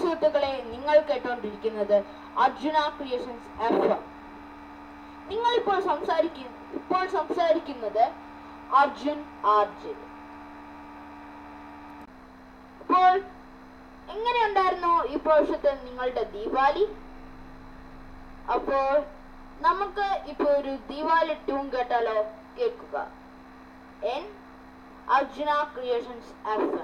സുഹൃത്തുക്കളെ നിങ്ങൾ കേട്ടോണ്ടിരിക്കുന്നത് Arjuna creations F. നിങ്ങൾ ഇപ്പോൾ സംസാരിക്കുന്ന ഇപ്പോൾ സംസാരിക്കുന്നത് അർജുൻ ആർജുൻ അപ്പോൾ എങ്ങനെയുണ്ടായിരുന്നു ഈ പ്രാവശ്യത്തെ നിങ്ങളുടെ ദീപാവലി? അപ്പോൾ നമുക്ക് ഇപ്പോൾ ഒരു ദീപാവലി ട്യൂൺ കേട്ടാലോ? കേൾക്കുക. N Arjuna creations F.